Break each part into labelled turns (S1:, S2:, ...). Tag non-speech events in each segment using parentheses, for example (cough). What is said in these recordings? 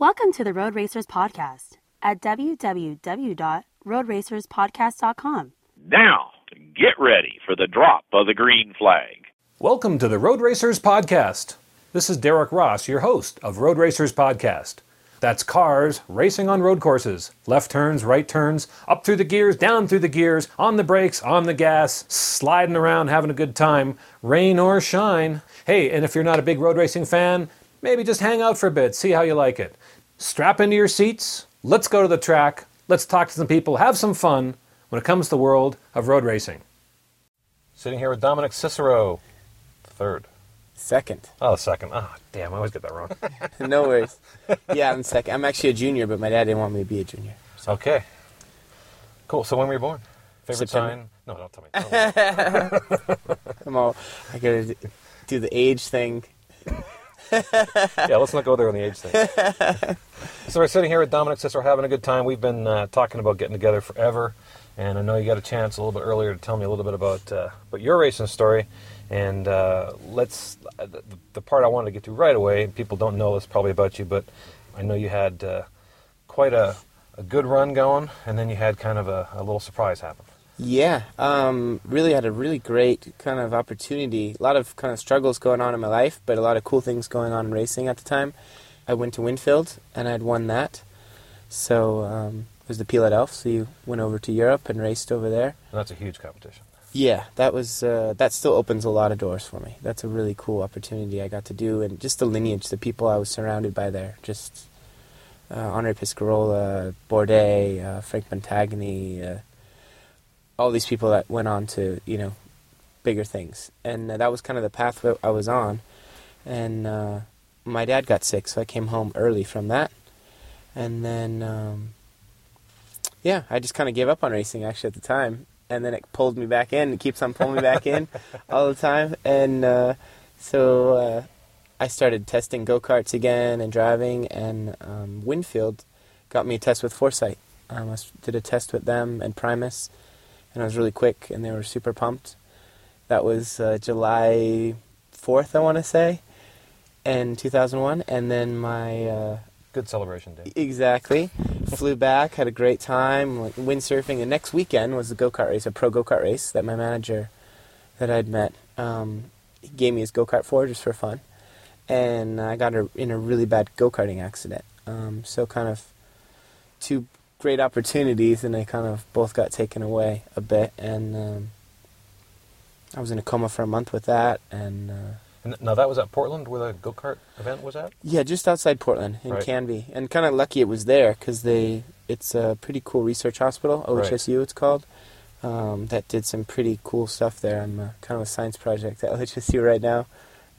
S1: Welcome to the Road Racers Podcast at www.roadracerspodcast.com.
S2: Now, get ready for the drop of the green flag.
S3: Welcome to the Road Racers Podcast. This is Derek Ross, your host of Road Racers Podcast. That's cars racing on road courses. Left turns, right turns, up through the gears, down through the gears, on the brakes, on the gas, sliding around, having a good time, rain or shine. Hey, and if you're not a big road racing fan, maybe just hang out for a bit, see how you like it. Strap into your seats, let's go to the track, let's talk to some people, have some fun when it comes to the world of road racing. Sitting here with Dominic Cicero, third.
S4: Second.
S3: Oh, second. Oh, damn, I always get that wrong. (laughs)
S4: no worries. Yeah, I'm second. I'm actually a junior, but my dad didn't want me to be a junior. So.
S3: okay. Cool. So when were you born? Favorite
S4: September.
S3: sign? No, don't tell me. Oh,
S4: I'm all, I gotta do the age thing.
S3: Yeah, let's not go there on the age thing. (laughs) so we're sitting here with Dominic Cicero having a good time. We've been uh, talking about getting together forever, and I know you got a chance a little bit earlier to tell me a little bit about uh, about your racing story. And uh, let's uh, the, the part I wanted to get to right away. People don't know this probably about you, but I know you had uh, quite a, a good run going, and then you had kind of a, a little surprise happen.
S4: Yeah, um, really had a really great kind of opportunity. A lot of kind of struggles going on in my life, but a lot of cool things going on in racing at the time. I went to Winfield and I'd won that. So um, it was the Pilote Elf, so you went over to Europe and raced over there.
S3: And that's a huge competition.
S4: Yeah, that was uh, that still opens a lot of doors for me. That's a really cool opportunity I got to do, and just the lineage, the people I was surrounded by there, just uh, Andre Piscarola, Bourdais, uh, Franck Montagny, uh, all these people that went on to you know bigger things, and uh, that was kind of the path I was on. And uh, my dad got sick, so I came home early from that, and then um, yeah, I just kind of gave up on racing actually at the time, and then it pulled me back in. It keeps on pulling me back in (laughs) all the time, and uh, so uh, I started testing go karts again and driving. And um, Winfield got me a test with Forsythe. Um, I did a test with them and Primus, and I was really quick, and they were super pumped. That was uh, July fourth, I want to say, in 2001, and then my uh,
S3: Good celebration day.
S4: Exactly. Flew back, had a great time, windsurfing. The next weekend was a go kart race, a pro go kart race that my manager that I'd met um, he gave me his go kart for just for fun. And I got in a really bad go karting accident. Um, so, kind of two great opportunities, and they kind of both got taken away a bit. And um, I was in a coma for a month with that. And uh,
S3: And now that was at Portland, where the go kart event was at.
S4: Yeah, just outside Portland in
S3: Right.
S4: Canby, and kind of lucky it was there because they it's a pretty cool research hospital,
S3: Right.
S4: OHSU it's called. Um, that did some pretty cool stuff there. I'm uh, kind of a science project at OHSU right now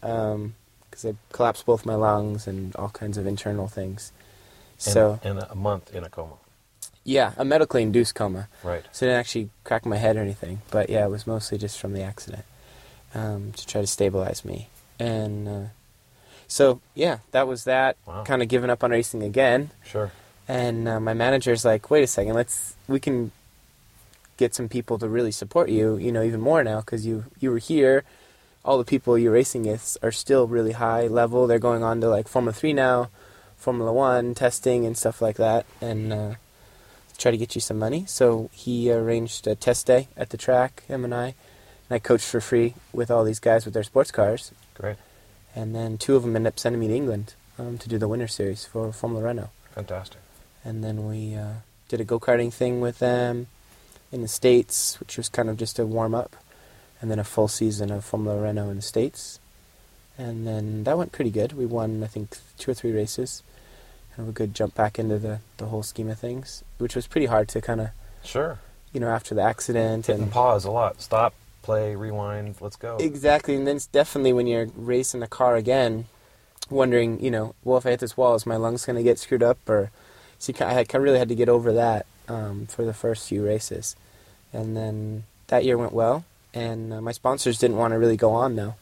S4: because I collapsed both my lungs and all kinds of internal things.
S3: And,
S4: So
S3: and a month in a coma.
S4: Yeah, a medically induced coma.
S3: Right.
S4: So it didn't actually crack my head or anything, but yeah, it was mostly just from the accident um, to try to stabilize me. And uh, so yeah, that was that.
S3: Wow.
S4: Kind of giving up on racing again.
S3: Sure.
S4: And uh, my manager's like, wait a second, let's we can get some people to really support you, you know, even more now because you you were here. All the people you're racing with are still really high level. They're going on to like Formula Three now, Formula One testing and stuff like that, and uh, try to get you some money. So he arranged a test day at the track, him and I, and I coached for free with all these guys with their sports cars.
S3: Great.
S4: And then two of them ended up sending me to England um, to do the winter series for Formula Renault
S3: Fantastic.
S4: and then we uh, did a go karting thing with them in the states, which was kind of just a warm up, and then a full season of Formula Renault in the states, and then that went pretty good. We won, I think, two or three races, kind of a good jump back into the the whole scheme of things, which was pretty hard to kind of
S3: Sure.
S4: you know after the accident
S3: Hit and
S4: and
S3: pause a lot. Stop, play, rewind. Let's go.
S4: Exactly, and then it's definitely when you're racing the car again, wondering, you know, well, if I hit this wall, is my lungs going to get screwed up? Or so you I really had to get over that um, for the first few races, and then that year went well, and uh, my sponsors didn't want to really go on though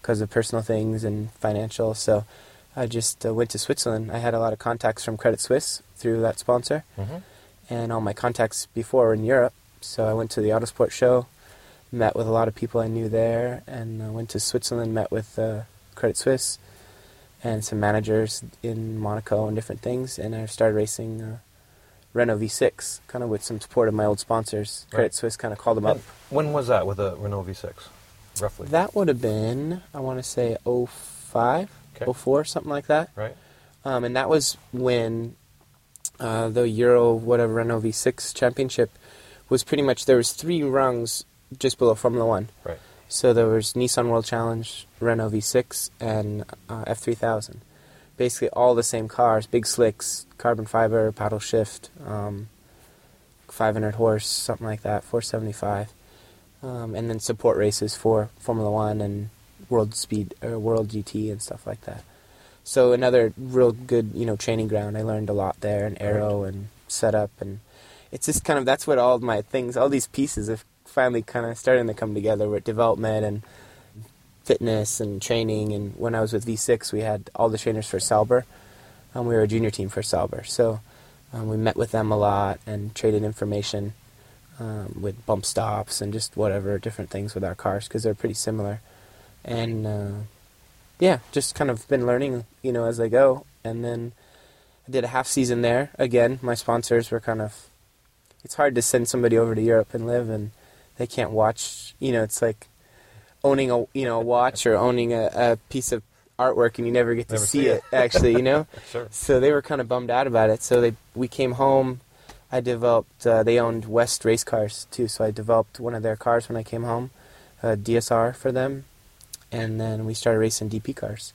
S4: because of personal things and financial, so I just uh, went to Switzerland. I had a lot of contacts from Credit Suisse through that sponsor,
S3: hmm
S4: and all my contacts before were in Europe. So I went to the Autosport show, met with a lot of people I knew there, and uh, went to Switzerland, met with uh, Credit Suisse, and some managers in Monaco and different things. And I started racing uh, Renault V6, kind of with some support of my old sponsors. Credit
S3: Right.
S4: Suisse kind of called them up.
S3: When was that with a Renault V6, roughly?
S4: That would have been, I want to say, 05,
S3: Okay.
S4: 04, something like that.
S3: right.
S4: Um, and that was when uh, the Euro whatever Renault V6 championship was pretty much there was three rungs just below Formula One.
S3: Right.
S4: So there was Nissan World Challenge, Renault V6, and uh, F3000. Basically all the same cars, big slicks, carbon fiber, paddle shift, um, 500 horse, something like that, 475, um, and then support races for Formula One and World Speed or World GT and stuff like that. So another real good, you know, training ground. I learned a lot there, and aero and setup, and it's just kind of that's what all my things, all these pieces have finally kind of starting to come together with development and fitness and training. And when I was with V6, we had all the trainers for Sauber, and we were a junior team for Sauber. So um, we met with them a lot and traded information um, with bump stops and just whatever different things with our cars because they're pretty similar. And uh, yeah, just kind of been learning, you know, as I go. And then I did a half season there. Again, my sponsors were kind of. It's hard to send somebody over to Europe and live, and they can't watch. You know, it's like owning a you know a watch or owning a, a piece of artwork, and you never get to
S3: Never
S4: see
S3: see
S4: it. (laughs) Actually, you know.
S3: Sure.
S4: So they were kind of bummed out about it. So they we came home. I developed. Uh, they owned West race cars too, so I developed one of their cars when I came home, a DSR for them, and then we started racing DP cars,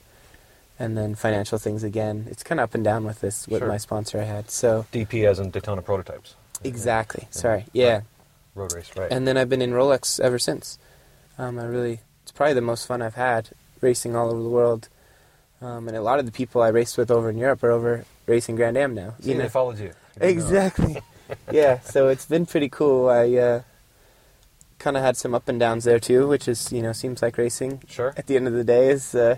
S4: and then financial things again. It's kind of up and down with this with
S3: Sure.
S4: my sponsor I had. So
S3: DP as in Daytona prototypes.
S4: exactly.
S3: Yeah.
S4: Sorry. Yeah.
S3: Road race, right.
S4: And then I've been in Rolex ever since. Um, I really, it's probably the most fun I've had racing all over the world. Um, and a lot of the people I raced with over in Europe are over racing Grand Am now.
S3: See, they followed you. You know.
S4: Exactly. yeah, so it's been pretty cool. I uh, kind of had some up and downs there too, which is, you know, seems like racing.
S3: Sure.
S4: At the end of the day, is uh,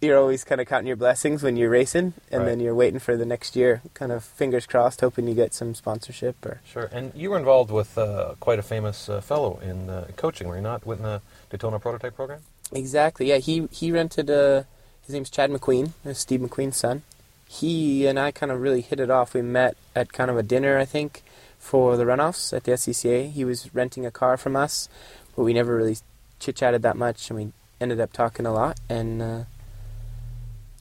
S4: you're always kind of counting your blessings when you're racing, and
S3: Right.
S4: then you're waiting for the next year, kind of fingers crossed, hoping you get some sponsorship or.
S3: Sure. And you were involved with uh, quite a famous uh, fellow in uh, coaching, were you not, with the Daytona prototype program?
S4: Exactly. Yeah, he he rented. Uh, his name's Chad McQueen, uh, Steve McQueen's son. He and I kind of really hit it off. We met at kind of a dinner, I think, for the runoffs at the SCCA. He was renting a car from us, but we never really chit chatted that much, and we ended up talking a lot. And uh,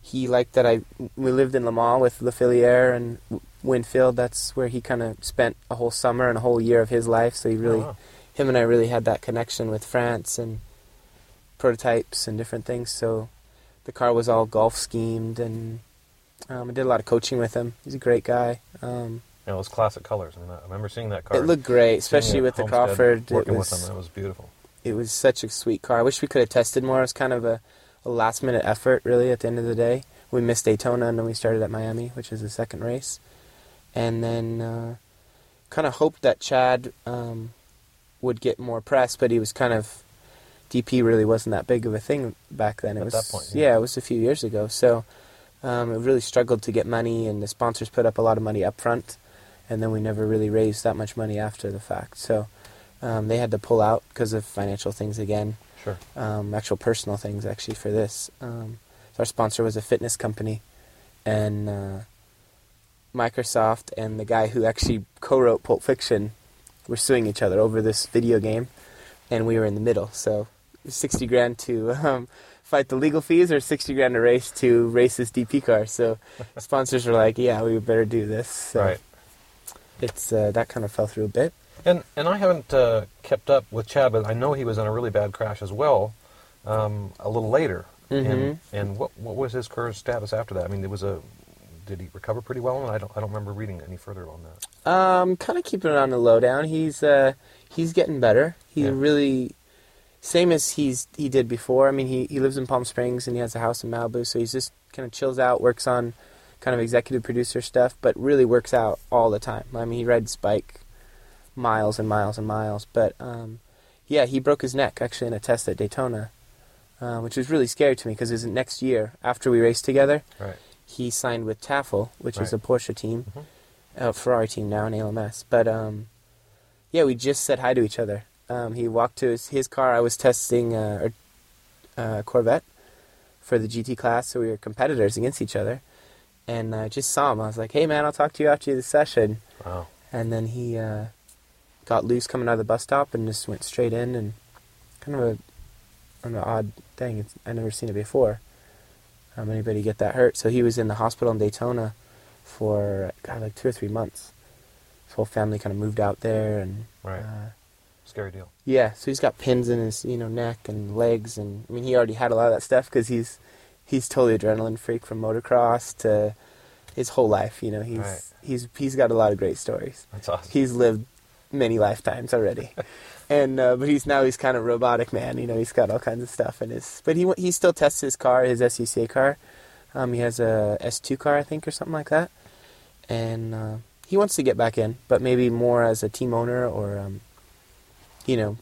S4: he liked that I we lived in Le Mans with Lafiliere and Winfield. That's where he kind of spent a whole summer and a whole year of his life. So he really
S3: wow.
S4: him and I really had that connection with France and prototypes and different things. So the car was all Gulf schemed, and um, I did a lot of coaching with him. He's a great guy. Um,
S3: Yeah, those classic colors. I, mean, I remember seeing that car.
S4: it looked great, especially with the
S3: Homestead,
S4: Crawford. It
S3: Working with
S4: was,
S3: them, that was beautiful.
S4: it was such a sweet car. I wish we could have tested more. It was kind of a, a last minute effort, really, at the end of the day. We missed Daytona and then we started at Miami, which is the second race. And then uh, kind of hoped that Chad um, would get more press, but he was kind of. DP really wasn't that big of a thing back then. It
S3: At
S4: was
S3: that point, yeah.
S4: yeah, it was a few years ago. So um, it really struggled to get money, and the sponsors put up a lot of money up front, and then we never really raised that much money after the fact. So um, they had to pull out because of financial things again,
S3: Sure.
S4: um, actual personal things actually for this. Um, so our sponsor was a fitness company, and uh, Microsoft and the guy who actually co-wrote Pulp Fiction were suing each other over this video game, and we were in the middle. So sixty grand to um, fight the legal fees, or sixty grand a race to race this DP car. So (laughs) sponsors were like, "Yeah, we better do this." So
S3: right.
S4: It's uh, that kind of fell through a bit.
S3: And and I haven't uh, kept up with Chad, but I know he was in a really bad crash as well. Um, a little later. And
S4: Mhm.
S3: and what what was his current status after that? I mean, there was a. Did he recover pretty well? And I don't I don't remember reading any further on that.
S4: Um, kind of keeping it on the lowdown. He's uh, he's getting better. He
S3: Yeah.
S4: really, same as he's he did before. I mean, he he lives in Palm Springs and he has a house in Malibu, so he's just kind of chills out, works on kind of executive producer stuff, but really works out all the time. I mean, he rides bike miles and miles and miles. But um, yeah, he broke his neck actually in a test at Daytona, uh, which was really scary to me because it was next year after we raced together.
S3: Right.
S4: He signed with Tafel, which is a Porsche team
S3: Mhm.
S4: uh, Ferrari team now in ALMS. But um, yeah, we just said hi to each other. Um, he walked to his, his car. I was testing uh, a uh, Corvette, for the GT class, so we were competitors against each other. And I just saw him. I was like, "Hey, man, I'll talk to you after the session."
S3: Wow.
S4: And then he uh, got loose coming out of the bus stop and just went straight in, and kind of a, an odd thing. It's, I never seen it before. Um, anybody get that hurt? So he was in the hospital in Daytona for God, like two or three months. His whole family kind of moved out there, and
S3: Right.
S4: uh,
S3: Scary deal.
S4: yeah, so he's got pins in his you know neck and legs, and I mean he already had a lot of that stuff because he's he's totally adrenaline freak from motocross to his whole life. You know he's
S3: Right.
S4: he's he's got a lot of great stories.
S3: That's awesome.
S4: He's lived many lifetimes already, (laughs) and uh, but he's now he's kind of robotic man. You know he's got all kinds of stuff in his. But he he still tests his car, his SCCA car. Um, he has a S2 car, I think, or something like that, and uh, he wants to get back in, but maybe more as a team owner or um, you know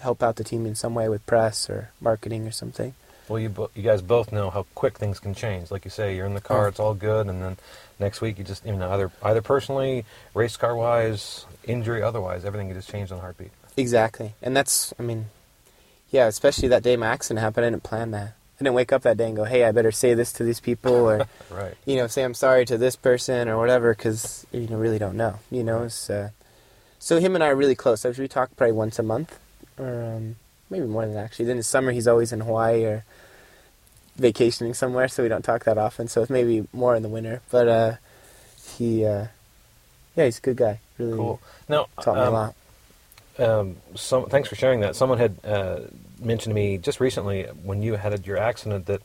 S4: help out the team in some way with press or marketing or something.
S3: Well, you bo- you guys both know how quick things can change. Like you say, you're in the car,
S4: Oh.
S3: it's all good, and then next week you just you know either either personally, race car wise, injury otherwise, everything can just change in a heartbeat.
S4: Exactly, and that's I mean, yeah, especially that day my accident happened. I didn't plan that. I didn't wake up that day and go, "Hey, I better say this to these people," or (laughs)
S3: Right.
S4: you know, say I'm sorry to this person or whatever, because you know, really don't know. You know, it's, uh, so him and I are really close. We talk probably once a month, or um, maybe more than that, actually. Then in summer, he's always in Hawaii or vacationing somewhere, so we don't talk that often. So it's maybe more in the winter. But uh, he, uh, yeah, he's a good guy. Really
S3: Cool. Now,
S4: taught me a
S3: um,
S4: lot.
S3: Um, some, thanks for sharing that. Someone had uh, mentioned to me just recently when you had your accident that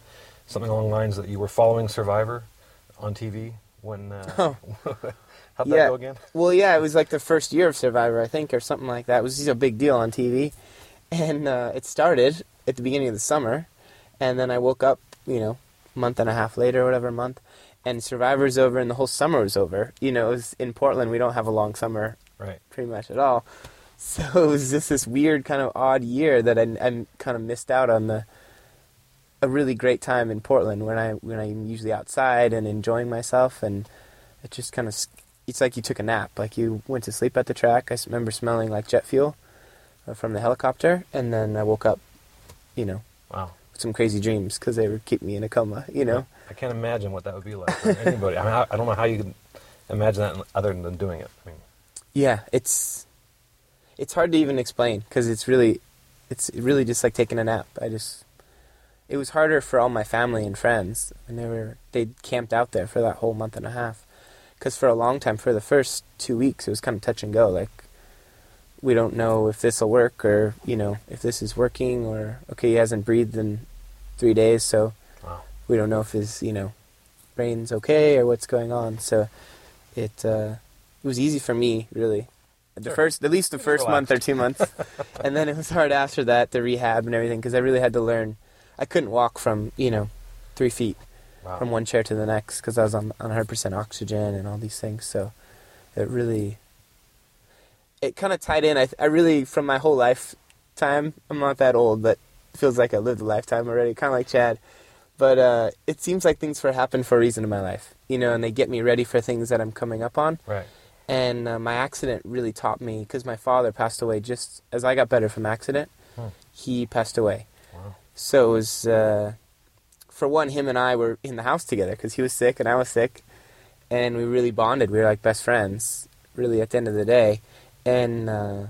S3: something along the lines that you were following Survivor on TV. When uh, (laughs) (laughs) how'd that go again?
S4: Well, yeah, it was like the first year of Survivor, I think, or something like that. It was a big deal on TV, and uh, it started at the beginning of the summer, and then I woke up, you know, a month and a half later, or whatever month, and Survivor's over, and the whole summer was over. You know, it was in Portland. We don't have a long summer
S3: Right.
S4: pretty much at all. (laughs) So it was just this weird kind of odd year that I, I kind of missed out on the a really great time in Portland when I when I'm usually outside and enjoying myself and it just kind of it's like you took a nap like you went to sleep at the track. I remember smelling like jet fuel from the helicopter and then I woke up, you know,
S3: Wow.
S4: with some crazy dreams because they would keep me in a coma. You know.
S3: I can't imagine what that would be like for anybody. I mean, I, I don't know how you could imagine that other than doing it. I mean,
S4: Yeah, it's it's hard to even explain because it's really it's really just like taking a nap. I just it was harder for all my family and friends, and they were they camped out there for that whole month and a half. Because for a long time, for the first two weeks, it was kind of touch and go. Like we don't know if this will work, or you know if this is working, or okay, he hasn't breathed in three days, so
S3: wow.
S4: we don't know if his you know brain's okay or what's going on. So it uh, it was easy for me really. The
S3: Sure.
S4: first, at least the first month or two months, (laughs) and then it was hard after that, the rehab and everything, because I really had to learn. I couldn't walk from you know three feet
S3: Wow.
S4: from one chair to the next because I was on on 100% oxygen and all these things. So it really, it kind of tied in. I I really from my whole lifetime. I'm not that old, but it feels like I lived a lifetime already. Kind of like Chad, but uh, it seems like things for happen for a reason in my life, you know, and they get me ready for things that I'm coming up on.
S3: Right.
S4: And uh, my accident really taught me because my father passed away just as I got better from accident.
S3: Hmm.
S4: He passed away.
S3: Wow.
S4: So it was, uh, for one, him and I were in the house together because he was sick and I was sick, and we really bonded. We were like best friends, really, at the end of the day. And uh,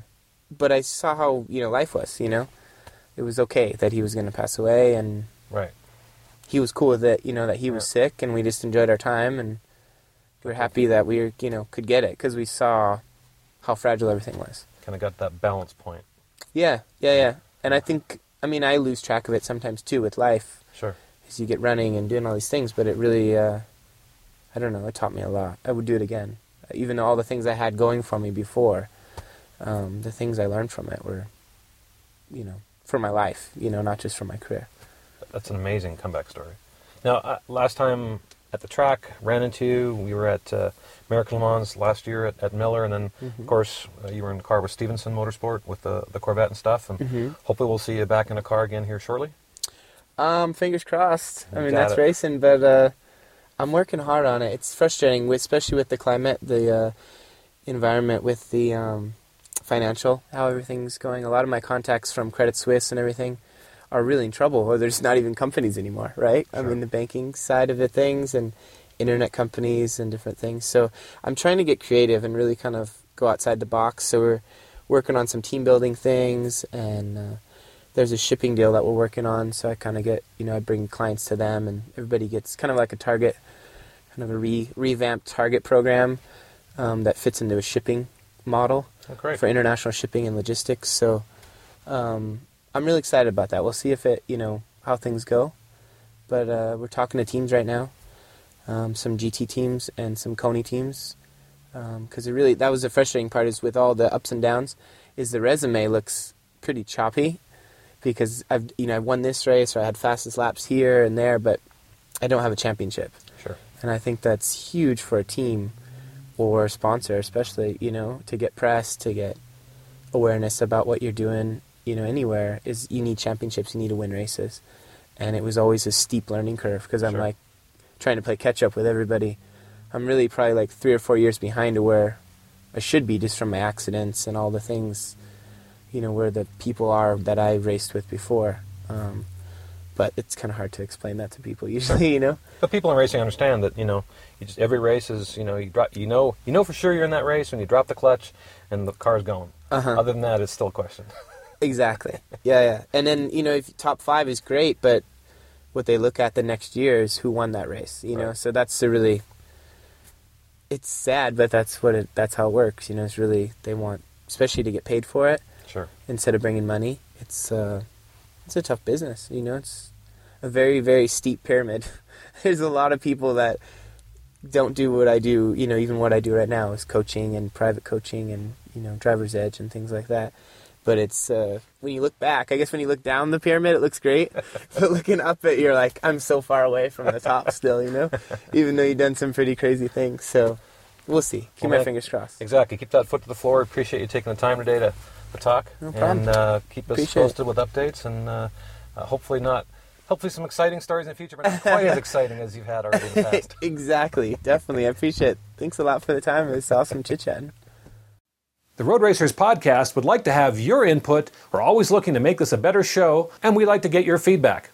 S4: but I saw how you know life was. You know, it was okay that he was going to pass away, and
S3: Right.
S4: he was cool with it. You know that he was
S3: Yeah.
S4: sick, and we just enjoyed our time, and we were happy that we you know could get it because we saw how fragile everything was.
S3: Kind of got that balance point.
S4: Yeah, yeah, yeah. And I think, I mean, I lose track of it sometimes too with life
S3: Sure.
S4: as you get running and doing all these things, but it really, uh, I don't know, it taught me a lot. I would do it again. Even all the things I had going for me before, um, the things I learned from it were, you know, for my life, you know, not just for my career.
S3: That's an amazing comeback story. Now, uh, last time at the track, ran into you. We were at uh, American Le Mans last year at, at Miller, and then,
S4: Mm-hmm.
S3: of course, uh, you were in the car with Stevenson Motorsport with the, the Corvette and stuff. And
S4: Mhm.
S3: hopefully, we'll see you back in a car again here shortly.
S4: Um, fingers crossed. I mean, that's
S3: it.
S4: racing, but uh, I'm working hard on it. It's frustrating, especially with the climate, the uh, environment, with the um, financial, how everything's going. A lot of my contacts from Credit Suisse and everything are really in trouble, or there's not even companies anymore, right? I
S5: Sure.
S4: mean, the banking side of the things, and internet companies and different things. So I'm trying to get creative and really kind of go outside the box. So we're working on some team building things, and uh, there's a shipping deal that we're working on. So I kind of get, you know, I bring clients to them, and everybody gets kind of like a target, kind of a re- revamped target program um, that fits into a shipping model
S5: Oh,
S4: for international shipping and logistics. So um, I'm really excited about that. We'll see if it, you know, how things go. But uh, we're talking to teams right now, um, some GT teams and some Koni teams, because it really that was the frustrating part is with all the ups and downs, is the resume looks pretty choppy, because I've you know I won this race or I had fastest laps here and there, but I don't have a championship.
S5: Sure.
S4: And I think that's huge for a team or sponsor, especially, you know, to get press, to get awareness about what you're doing, you know, anywhere, is you need championships, you need to win races. And it was always a steep learning curve because I'm
S5: Sure.
S4: like trying to play catch up with everybody. I'm really probably like three or four years behind to where I should be just from my accidents and all the things, you know, where the people are that I raced with before. Um, but it's kind of hard to explain that to people (laughs) usually, you know.
S3: But people in racing understand that you know, you just every race is you know you drop you know you know for sure you're in that race when you drop the clutch and the car's going.
S4: Uh-huh.
S3: Other than that, it's still a question. (laughs)
S4: Exactly. Yeah, yeah. And then you know, if top five is great, but what they look at the next year is who won that race. You know,
S3: Right.
S4: so that's the really. It's sad, but that's what it. That's how it works. You know, it's really they want, especially to get paid for it
S3: Sure.
S4: instead of bringing money. It's uh, it's a tough business. You know, it's a very very steep pyramid. (laughs) There's a lot of people that don't do what I do. You know, even what I do right now is coaching and private coaching and you know driver's edge and things like that. But it's uh, when you look back. I guess when you look down the pyramid, it looks great. (laughs) but looking up it, you're like, I'm so far away from the top still. You know, (laughs) even though you've done some pretty crazy things. So we'll see. Keep
S3: Well,
S4: my
S3: man,
S4: fingers crossed.
S3: Exactly. Keep that foot to the floor. Appreciate you taking the time today to, to talk
S4: No
S3: and uh, keep us
S4: Appreciate it.
S3: posted with updates and uh, uh, hopefully not. Hopefully some exciting stories in the future, but not quite as (laughs) exciting as you've had already in the past. (laughs)
S4: exactly. Definitely. I appreciate it. Thanks a lot for the time. It was awesome chit chatting.
S5: The Road Racers podcast would like to have your input. We're always looking to make this a better show, and we'd like to get your feedback.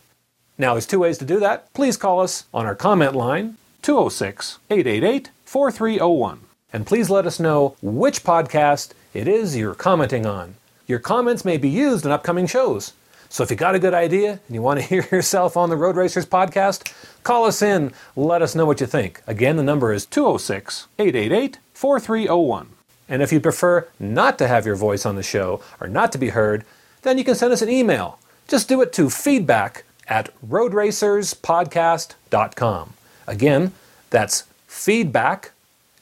S5: Now, there's two ways to do that. Please call us on our comment line, 206 888 4301. And please let us know which podcast it is you're commenting on. Your comments may be used in upcoming shows. So if you got a good idea and you want to (laughs) hear yourself on the Road Racers podcast, call us in. Let us know what you think. Again, the number is 206 888 4301. And if you prefer not to have your voice on the show or not to be heard, then you can send us an email. Just do it to feedback at roadracerspodcast.com. Again, that's feedback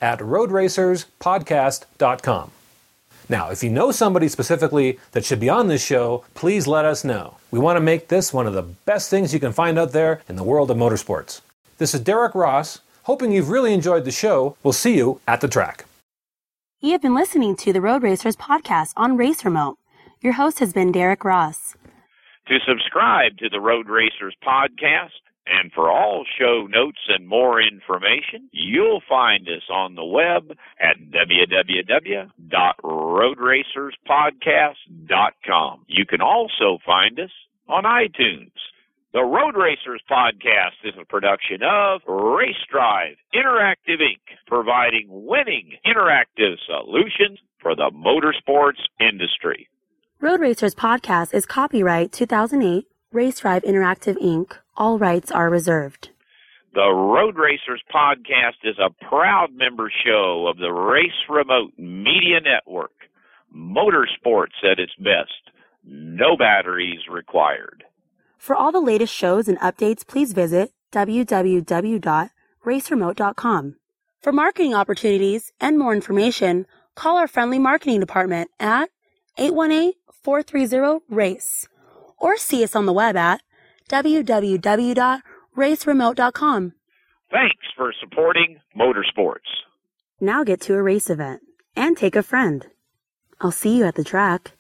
S5: at roadracerspodcast.com. Now, if you know somebody specifically that should be on this show, please let us know. We want to make this one of the best things you can find out there in the world of motorsports. This is Derek Ross, hoping you've really enjoyed the show. We'll see you at the track.
S1: You have been listening to the Road Racers podcast on Race Remote. Your host has been Derek Ross.
S2: To subscribe to the Road Racers podcast and for all show notes and more information, you'll find us on the web at www.roadracerspodcast.com. You can also find us on iTunes. The Road Racers podcast is a production of Race Drive Interactive Inc., providing winning interactive solutions for the motorsports industry.
S1: Road Racers podcast is copyright 2008 Race Drive Interactive Inc. All rights are reserved.
S2: The Road Racers podcast is a proud member show of the Race Remote Media Network. Motorsports at its best. No batteries required.
S1: For all the latest shows and updates, please visit www.raceremote.com. For marketing opportunities and more information, call our friendly marketing department at 818-430-RACE or see us on the web at www.raceremote.com.
S2: Thanks for supporting motorsports.
S1: Now get to a race event and take a friend. I'll see you at the track.